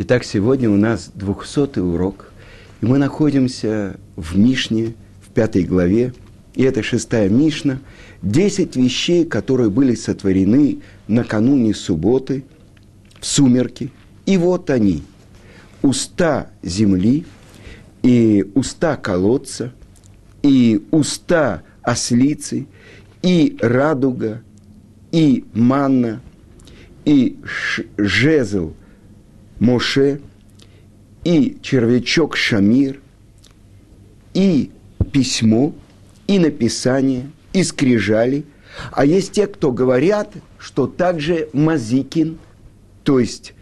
Итак, сегодня у нас двухсотый урок, и мы находимся в Мишне, в пятой главе, и это шестая Мишна, десять вещей, которые были сотворены накануне субботы, в сумерки, и вот они, уста земли, и уста колодца, и уста ослицы, и радуга, и манна, и жезл Моше, и червячок Шамир, и письмо, и написание, и скрижали. А есть те, кто говорят, что также Мазикин, то есть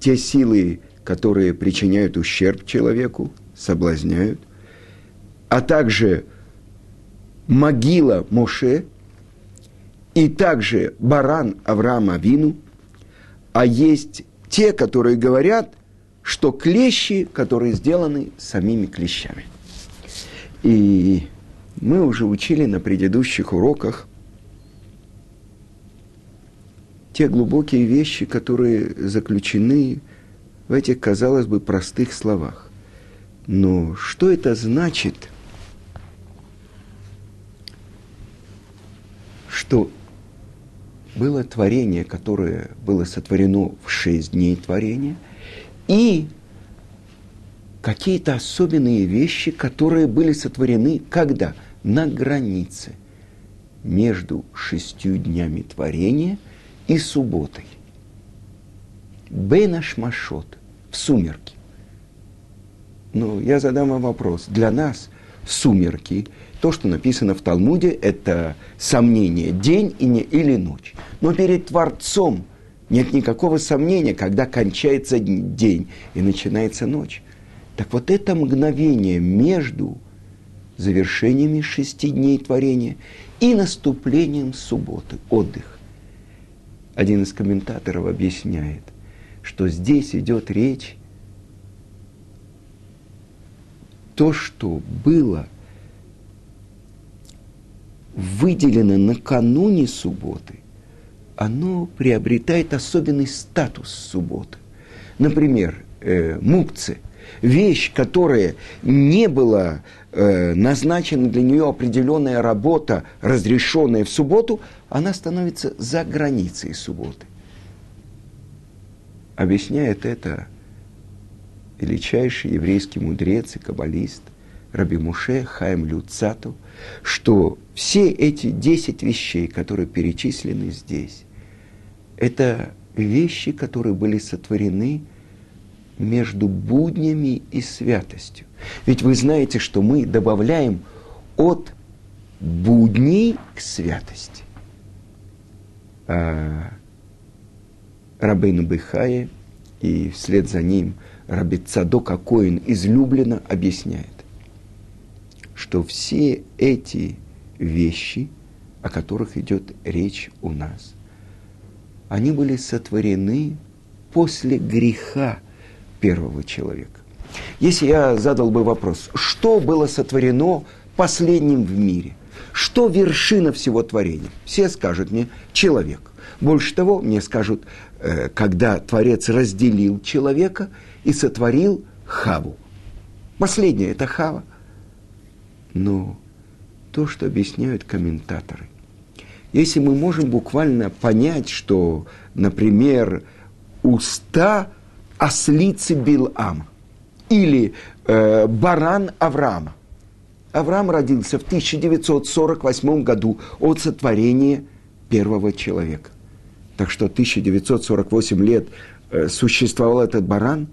те силы, которые причиняют ущерб человеку, соблазняют, а также могила Моше, и также баран Авраама Вину, а есть те, которые говорят, что клещи, которые сделаны самими клещами. И мы уже учили на предыдущих уроках те глубокие вещи, которые заключены в этих, казалось бы, простых словах. Но что это значит, что было творение, которое было сотворено в шесть дней творения, и какие-то особенные вещи, которые были сотворены когда? На границе между шестью днями творения и субботой. Бенашмашот, в сумерки. Ну, я задам вам вопрос. Для нас сумерки – то, что написано в Талмуде, это сомнение, день и не, или ночь. Но перед Творцом нет никакого сомнения, когда кончается день и начинается ночь. Так вот это мгновение между завершениями шести дней творения и наступлением субботы, отдых. Один из комментаторов объясняет, что здесь идет речь то, что было – выделено накануне субботы, оно приобретает особенный статус субботы. Например, э, мукцы, вещь, которая не была э, назначена для нее определенная работа, разрешенная в субботу, она становится за границей субботы. Объясняет это величайший еврейский мудрец и каббалист Раби Муше Хайм Люцату, что все эти десять вещей, которые перечислены здесь, это вещи, которые были сотворены между буднями и святостью. Ведь вы знаете, что мы добавляем от будней к святости. А Рабейну Бехае и вслед за ним Раби Цадок Коин излюбленно объясняет, что все эти вещи, о которых идет речь у нас, они были сотворены после греха первого человека. Если я задал бы вопрос, что было сотворено последним в мире? Что вершина всего творения? Все скажут мне человек. Больше того, мне скажут, э, когда Творец разделил человека и сотворил Хаву. Последнее – это Хава. Но то, что объясняют комментаторы. Если мы можем буквально понять, что, например, уста ослицы Билам или э, баран Авраама. Авраам родился в 1948 году от сотворения первого человека. Так что 1948 лет э, существовал этот баран.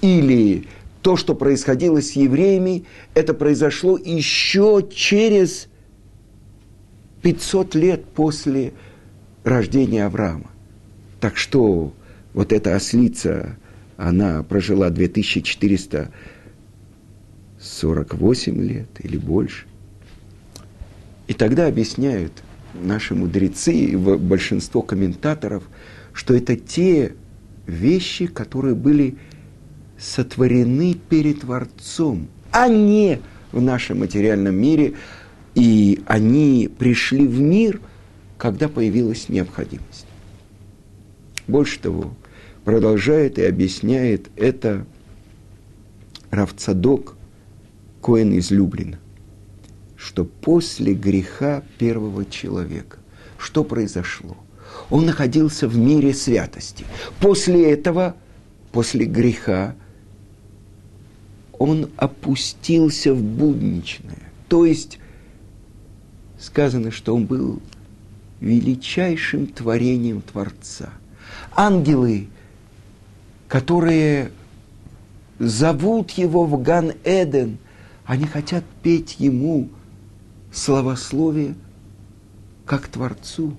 Или то, что происходило с евреями, это произошло еще через 500 лет после рождения Авраама. Так что вот эта ослица, она прожила 2448 лет или больше. И тогда объясняют наши мудрецы и большинство комментаторов, что это те вещи, которые были сотворены перед Творцом, а не в нашем материальном мире. И они пришли в мир, когда появилась необходимость. Больше того, продолжает и объясняет это Равцадок, Коэн из Люблина, что после греха первого человека, что произошло? Он находился в мире святости. После этого, после греха, он опустился в будничное. То есть сказано, что он был величайшим творением Творца. Ангелы, которые зовут его в Ган-Эден, они хотят петь ему славословие как Творцу.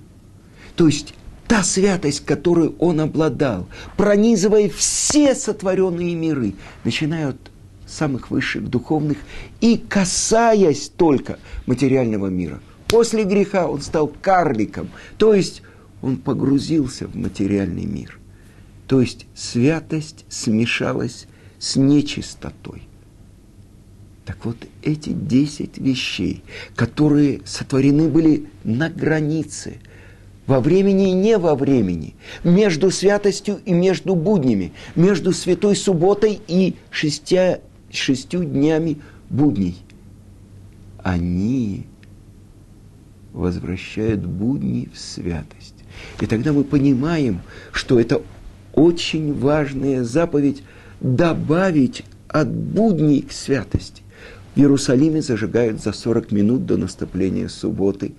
То есть та святость, которую он обладал, пронизывая все сотворенные миры, начиная от самых высших духовных и касаясь только материального мира. После греха он стал карликом, то есть он погрузился в материальный мир. То есть святость смешалась с нечистотой. Так вот, эти десять вещей, которые сотворены были на границе, во времени и не во времени, между святостью и между буднями, между святой субботой и шестя, шестью днями будней, они возвращают будни в святость. И тогда мы понимаем, что это очень важная заповедь добавить от будней к святости. В Иерусалиме зажигают за 40 минут до наступления субботы,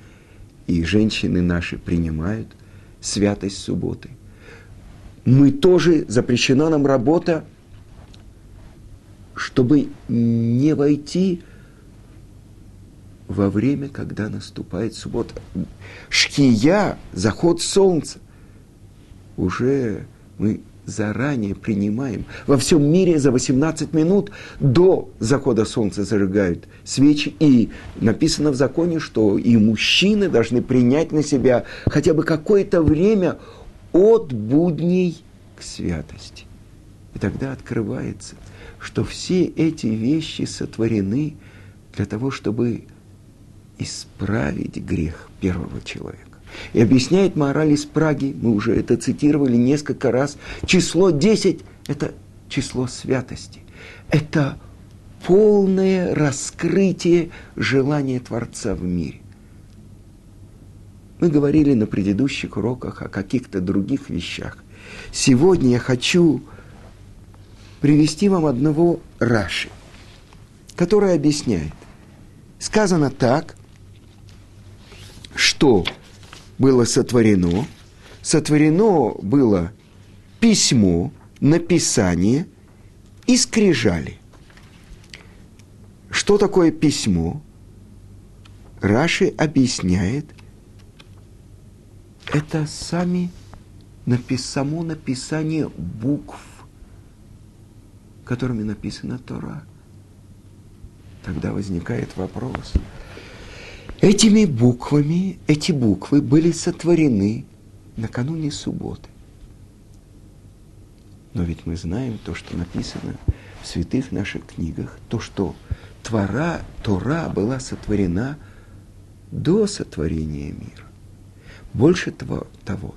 и женщины наши принимают святость субботы. Мы тоже, запрещена нам работа, чтобы не войти во время, когда наступает суббота. Шкия, заход солнца, уже мы заранее принимаем. Во всем мире за 18 минут до захода солнца зажигают свечи. И написано в законе, что и мужчины должны принять на себя хотя бы какое-то время от будней к святости. И тогда открывается, что все эти вещи сотворены для того, чтобы исправить грех первого человека. И объясняет мораль из Праги, мы уже это цитировали несколько раз, число 10 – это число святости. Это полное раскрытие желания Творца в мире. Мы говорили на предыдущих уроках о каких-то других вещах. Сегодня я хочу привести вам одного Раши, который объясняет. Сказано так, что было сотворено? Сотворено было письмо, написание и скрижали. Что такое письмо? Раши объясняет, это сами само написание букв, которыми написана Тора. Тогда возникает вопрос – Этими буквами, эти буквы были сотворены накануне субботы. Но ведь мы знаем то, что написано в святых наших книгах, то, что Твора, Тора была сотворена до сотворения мира. Больше того,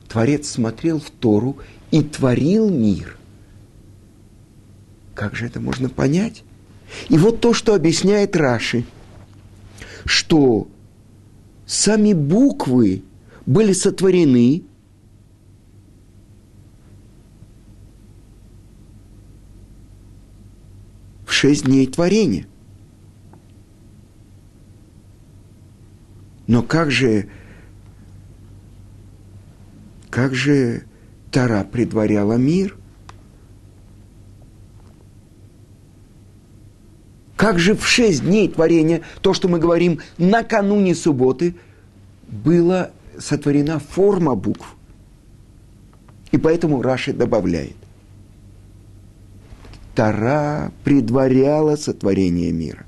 Творец смотрел в Тору и творил мир. Как же это можно понять? И вот то, что объясняет Раши, что сами буквы были сотворены в шесть дней творения. Но как же, как же Тара предваряла мир? Как же в шесть дней творения, то, что мы говорим накануне субботы, была сотворена форма букв. И поэтому Раши добавляет. Тара предваряла сотворение мира.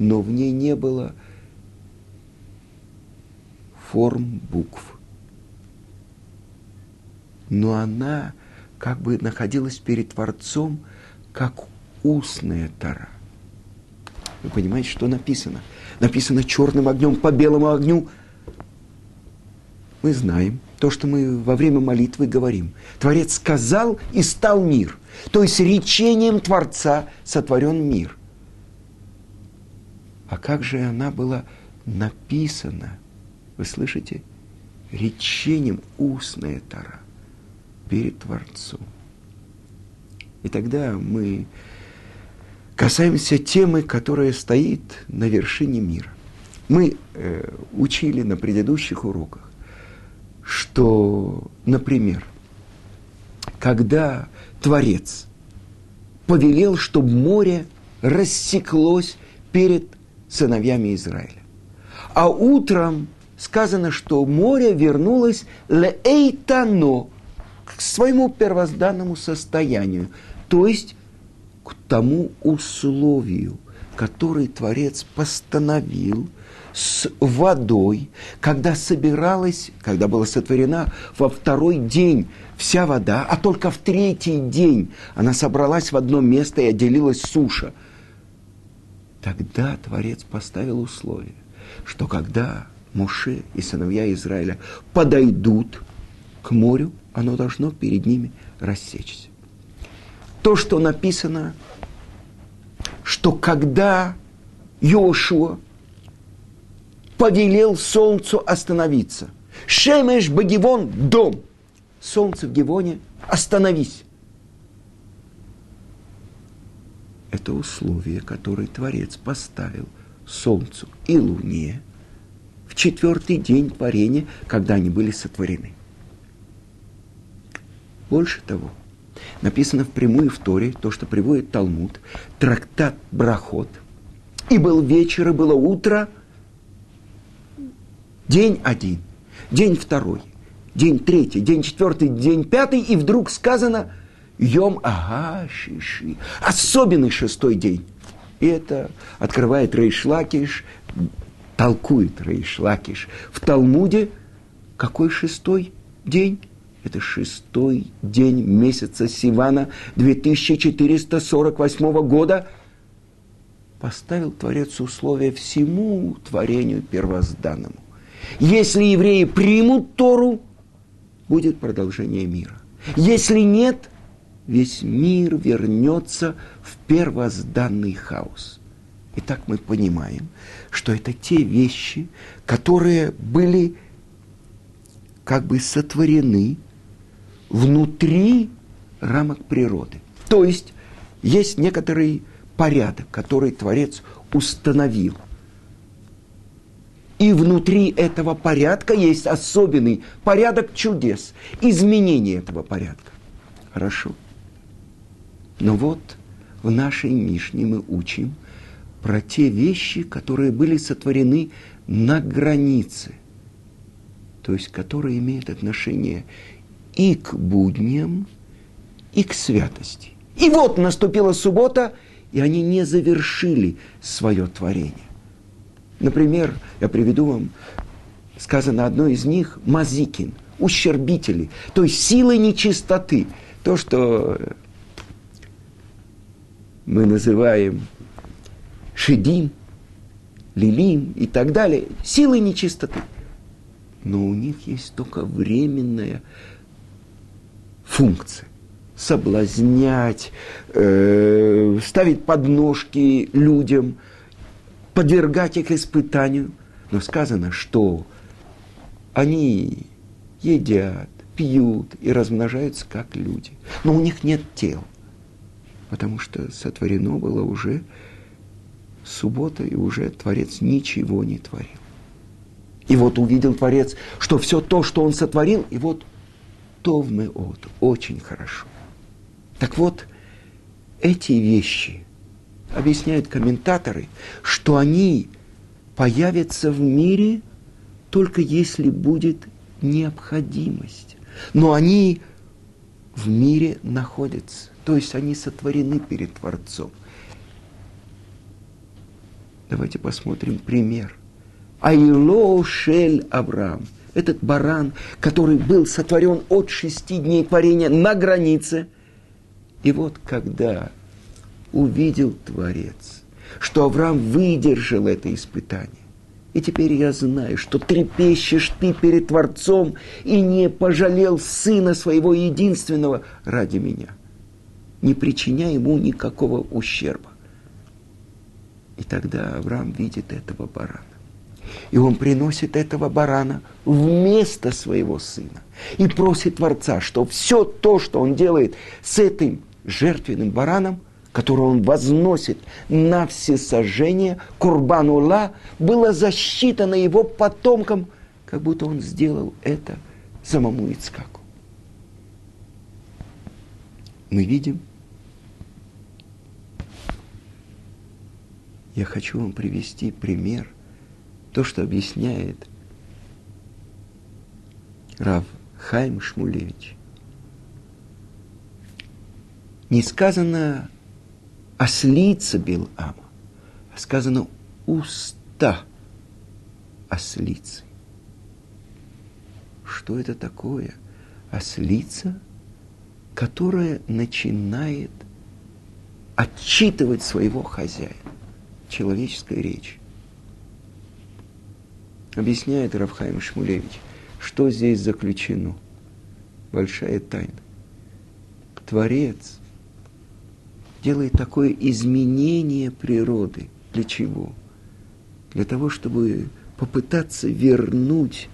Но в ней не было форм букв. Но она как бы находилась перед Творцом – как устная тара. Вы понимаете, что написано? Написано черным огнем по белому огню. Мы знаем, то, что мы во время молитвы говорим. Творец сказал и стал мир. То есть речением Творца сотворен мир. А как же она была написана? Вы слышите? Речением устная Тара перед Творцом. И тогда мы касаемся темы, которая стоит на вершине мира. Мы э, учили на предыдущих уроках, что, например, когда Творец повелел, чтобы море рассеклось перед сыновьями Израиля. А утром сказано, что море вернулось леэйтано, к своему первозданному состоянию, то есть к тому условию, который Творец постановил с водой, когда собиралась, когда была сотворена во второй день вся вода, а только в третий день она собралась в одно место и отделилась суша. Тогда Творец поставил условие, что когда Муше и сыновья Израиля подойдут к морю, оно должно перед ними рассечься. То, что написано, что когда Йошуа повелел солнцу остановиться, Шемеш Багивон – дом, солнце в Гивоне – остановись. Это условие, которое Творец поставил солнцу и луне в четвертый день творения, когда они были сотворены. Больше того, написано впрямую в Торе, то, что приводит Талмуд, трактат Брахот. И был вечер, и было утро, день один, день второй, день третий, день четвертый, день пятый, и вдруг сказано Йом Ага Шиши, особенный шестой день. И это открывает Рейшлакиш, толкует Рейшлакиш. В Талмуде какой шестой день? Это шестой день месяца Сивана 2448 года. Поставил Творец условия всему творению первозданному. Если евреи примут Тору, будет продолжение мира. Если нет, весь мир вернется в первозданный хаос. Итак, мы понимаем, что это те вещи, которые были как бы сотворены внутри рамок природы. То есть есть некоторый порядок, который Творец установил. И внутри этого порядка есть особенный порядок чудес, изменение этого порядка. Хорошо. Но вот в нашей Мишне мы учим про те вещи, которые были сотворены на границе, то есть которые имеют отношение и к будням, и к святости. И вот наступила суббота, и они не завершили свое творение. Например, я приведу вам, сказано одно из них, мазикин, ущербители, то есть силы нечистоты. То, что мы называем шедим, лилим и так далее, силы нечистоты. Но у них есть только временная функция соблазнять, э, ставить подножки людям, подвергать их испытанию. Но сказано, что они едят, пьют и размножаются как люди. Но у них нет тел, потому что сотворено было уже суббота, и уже Творец ничего не творил. И вот увидел Творец, что все то, что он сотворил, и вот Тов мы от, очень хорошо. Так вот, эти вещи, объясняют комментаторы, что они появятся в мире только если будет необходимость. Но они в мире находятся, то есть они сотворены перед Творцом. Давайте посмотрим пример. Айло Шель Авраам – этот баран, который был сотворен от шести дней творения на границе. И вот когда увидел Творец, что Авраам выдержал это испытание, И теперь я знаю, что трепещешь ты перед Творцом и не пожалел сына своего единственного ради меня, не причиняя ему никакого ущерба. И тогда Авраам видит этого барана. И он приносит этого барана вместо своего сына. И просит Творца, что все то, что он делает с этим жертвенным бараном – которую он возносит на всесожжение, Курбанула, было засчитано его потомкам, как будто он сделал это самому Ицкаку. Мы видим, я хочу вам привести пример, то, что объясняет Рав Хайм Шмулевич. Не сказано ослица Билама, а сказано уста ослицы. Что это такое? Ослица, которая начинает отчитывать своего хозяина. Человеческая речь. Объясняет Равхайм Шмулевич, что здесь заключено. Большая тайна. Творец делает такое изменение природы. Для чего? Для того, чтобы попытаться вернуть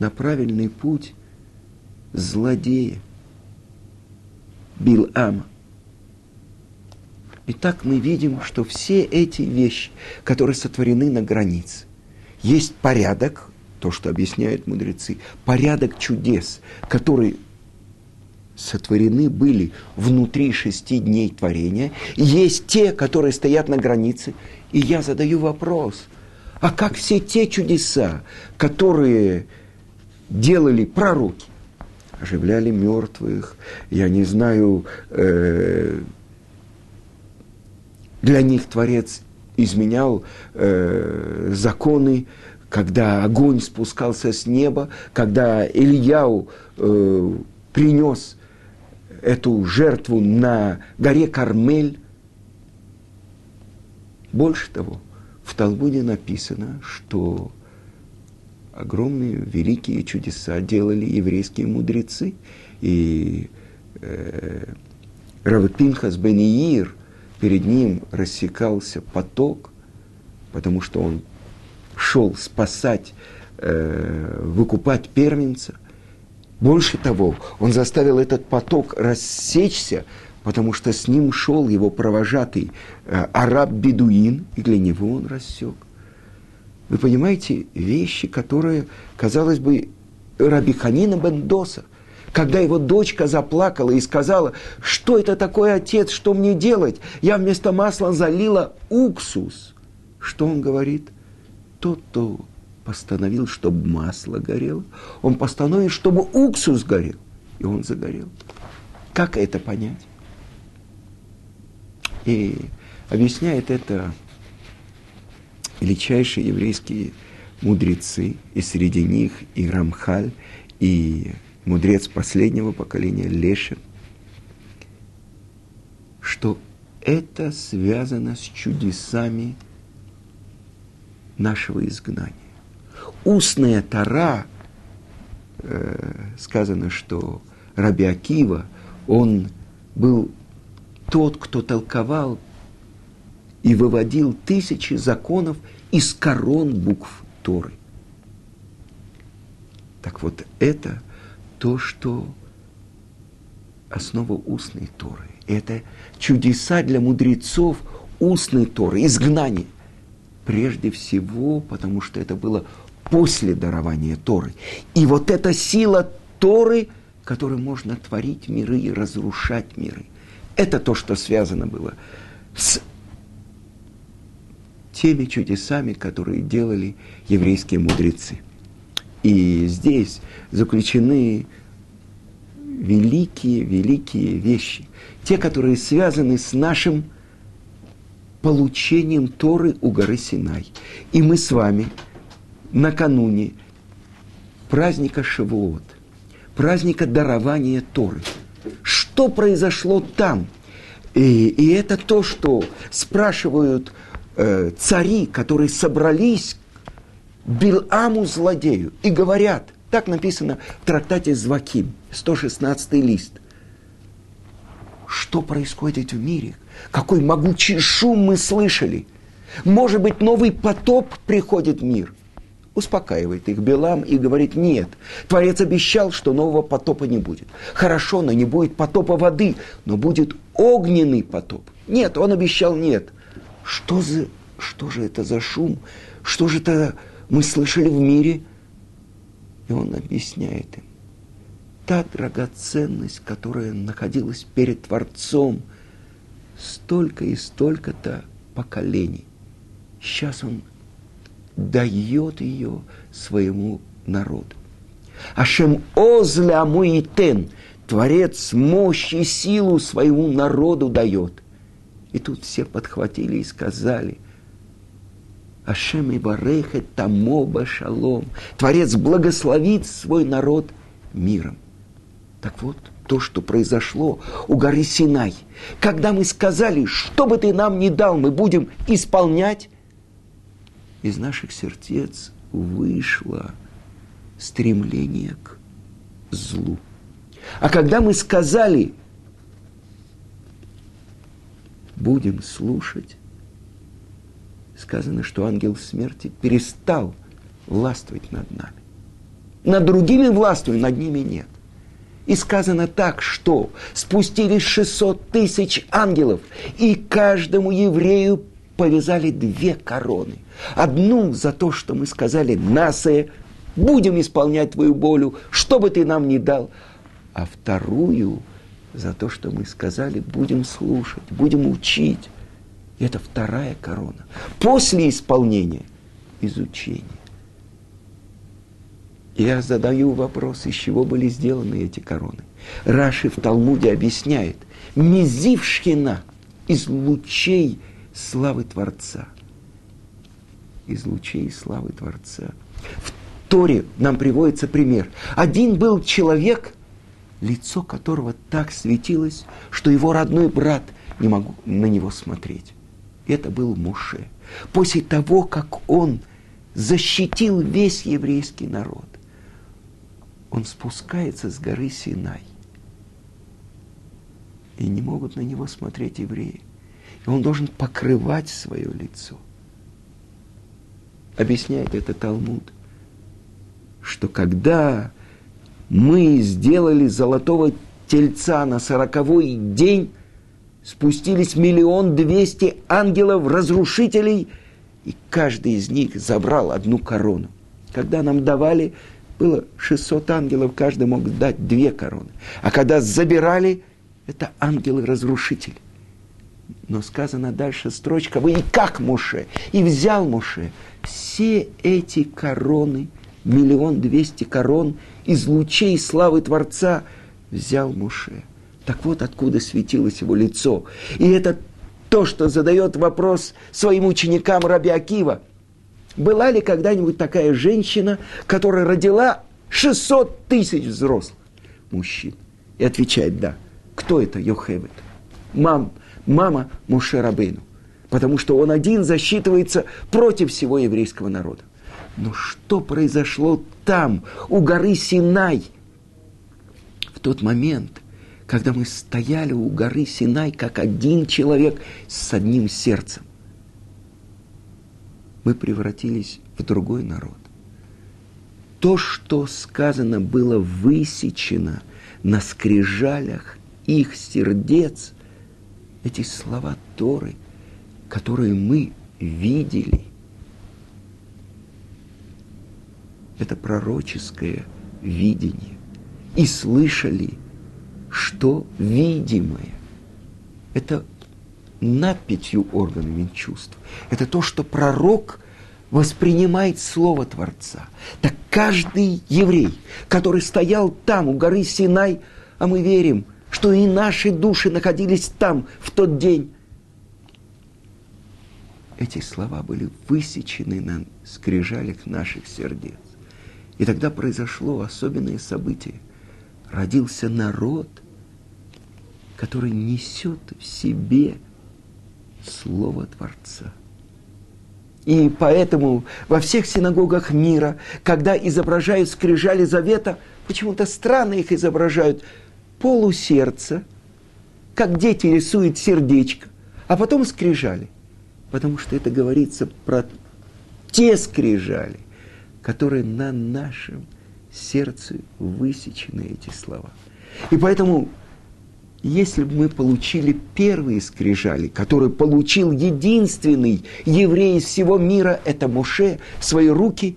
на правильный путь злодея, Билама. Итак, мы видим, что все эти вещи, которые сотворены на границе, есть порядок, то, что объясняют мудрецы, порядок чудес, который сотворены были внутри шести дней творения. Есть те, которые стоят на границе. И я задаю вопрос, а как все те чудеса, которые делали пророки, оживляли мертвых, я не знаю, э, для них Творец изменял э, законы, когда огонь спускался с неба, когда Ильяу э, принес эту жертву на горе Кармель. Больше того, в Талмуде написано, что огромные великие чудеса делали еврейские мудрецы. И э, Равпинхас Бениир, перед ним рассекался поток, потому что он шел спасать, э, выкупать первенца – больше того, он заставил этот поток рассечься, потому что с ним шел его провожатый э, араб-бедуин, и для него он рассек. Вы понимаете, вещи, которые, казалось бы, Рабиханина Бендоса, когда его дочка заплакала и сказала, что это такое, отец, что мне делать? Я вместо масла залила уксус. Что он говорит? Тот, кто постановил, чтобы масло горело. Он постановил, чтобы уксус горел. И он загорел. Как это понять? И объясняет это величайшие еврейские мудрецы, и среди них и Рамхаль, и мудрец последнего поколения Лешин, что это связано с чудесами нашего изгнания устная Тара, э, сказано, что Раби Акива, он был тот, кто толковал и выводил тысячи законов из корон букв Торы. Так вот, это то, что основа устной Торы. Это чудеса для мудрецов устной Торы, изгнание. Прежде всего, потому что это было после дарования Торы. И вот эта сила Торы, которой можно творить миры и разрушать миры. Это то, что связано было с теми чудесами, которые делали еврейские мудрецы. И здесь заключены великие-великие вещи. Те, которые связаны с нашим получением Торы у горы Синай. И мы с вами – накануне праздника Шавуот, праздника дарования Торы. Что произошло там? И, и это то, что спрашивают э, цари, которые собрались Биламу злодею и говорят, так написано в трактате Зваким, 116 лист, что происходит в мире, какой могучий шум мы слышали. Может быть, новый потоп приходит в мир. Успокаивает их Белам и говорит, нет, Творец обещал, что нового потопа не будет. Хорошо, но не будет потопа воды, но будет огненный потоп. Нет, он обещал нет. Что, за, что же это за шум? Что же это мы слышали в мире? И он объясняет им. Та драгоценность, которая находилась перед Творцом, столько и столько-то поколений. Сейчас он дает ее своему народу. Ашем озля муитен, Творец мощь и силу своему народу дает. И тут все подхватили и сказали, Ашем и Барехет Тамоба Шалом. Творец благословит свой народ миром. Так вот, то, что произошло у горы Синай, когда мы сказали, что бы ты нам ни дал, мы будем исполнять, из наших сердец вышло стремление к злу. А когда мы сказали, будем слушать, сказано, что ангел смерти перестал властвовать над нами. Над другими властвует, над ними нет. И сказано так, что спустились 600 тысяч ангелов, и каждому еврею повязали две короны. Одну за то, что мы сказали «Насая», будем исполнять твою волю, что бы ты нам ни дал. А вторую за то, что мы сказали «Будем слушать, будем учить». И это вторая корона. После исполнения – изучение. Я задаю вопрос, из чего были сделаны эти короны. Раши в Талмуде объясняет, мизившкина из лучей славы Творца. Из лучей славы Творца. В Торе нам приводится пример. Один был человек, лицо которого так светилось, что его родной брат не мог на него смотреть. Это был Муше. После того, как он защитил весь еврейский народ, он спускается с горы Синай. И не могут на него смотреть евреи и он должен покрывать свое лицо. Объясняет это Талмуд, что когда мы сделали золотого тельца на сороковой день, спустились миллион двести ангелов-разрушителей, и каждый из них забрал одну корону. Когда нам давали, было 600 ангелов, каждый мог дать две короны. А когда забирали, это ангелы-разрушители. Но сказано дальше строчка, вы и как Муше, и взял Муше все эти короны, миллион двести корон из лучей славы Творца взял Муше. Так вот откуда светилось его лицо. И это то, что задает вопрос своим ученикам Раби Акива. Была ли когда-нибудь такая женщина, которая родила 600 тысяч взрослых мужчин? И отвечает, да. Кто это Йохевет? Мам, мама Муше Рабейну, потому что он один засчитывается против всего еврейского народа. Но что произошло там, у горы Синай, в тот момент, когда мы стояли у горы Синай, как один человек с одним сердцем? Мы превратились в другой народ. То, что сказано было высечено на скрижалях их сердец – эти слова Торы, которые мы видели, это пророческое видение. И слышали, что видимое. Это над пятью органами чувств. Это то, что пророк воспринимает слово Творца. Так каждый еврей, который стоял там, у горы Синай, а мы верим – что и наши души находились там в тот день. Эти слова были высечены на скрижалях наших сердец. И тогда произошло особенное событие. Родился народ, который несет в себе Слово Творца. И поэтому во всех синагогах мира, когда изображают скрижали завета, почему-то странно их изображают, полусердца, как дети рисуют сердечко, а потом скрижали. Потому что это говорится про те скрижали, которые на нашем сердце высечены эти слова. И поэтому если бы мы получили первые скрижали, которые получил единственный еврей из всего мира, это Моше, в свои руки,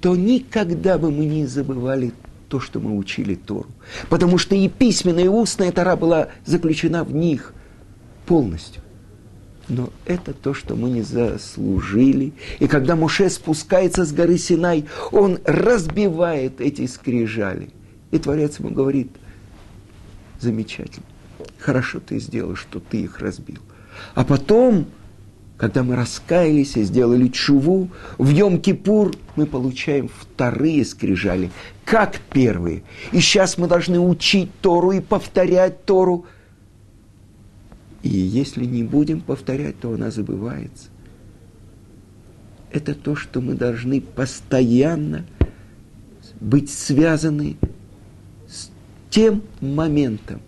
то никогда бы мы не забывали то, что мы учили Тору. Потому что и письменная, и устная Тора была заключена в них полностью. Но это то, что мы не заслужили. И когда Муше спускается с горы Синай, он разбивает эти скрижали. И Творец ему говорит – замечательно. Хорошо ты сделал, что ты их разбил. А потом, когда мы раскаялись и сделали чуву, в Йом-Кипур мы получаем вторые скрижали, как первые. И сейчас мы должны учить Тору и повторять Тору. И если не будем повторять, то она забывается. Это то, что мы должны постоянно быть связаны тем моментом,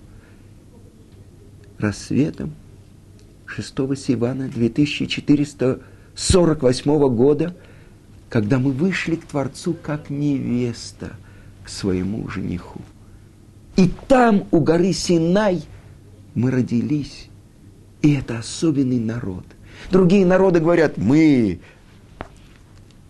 рассветом 6 Сивана 2448 года, когда мы вышли к Творцу как невеста к своему жениху. И там, у горы Синай, мы родились. И это особенный народ. Другие народы говорят, мы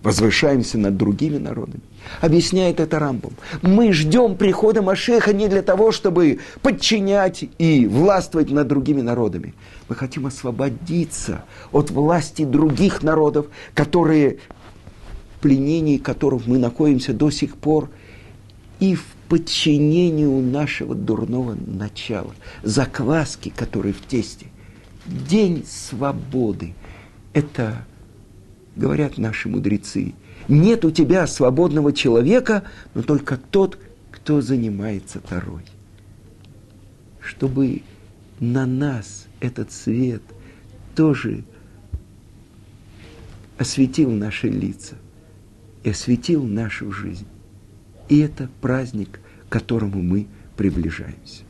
возвышаемся над другими народами. Объясняет это Рамбом. Мы ждем прихода Машеха не для того, чтобы подчинять и властвовать над другими народами. Мы хотим освободиться от власти других народов, которые, пленении которых мы находимся до сих пор, и в подчинении у нашего дурного начала, закваски, которые в тесте. День свободы – это говорят наши мудрецы, нет у тебя свободного человека, но только тот, кто занимается Торой. Чтобы на нас этот свет тоже осветил наши лица и осветил нашу жизнь. И это праздник, к которому мы приближаемся.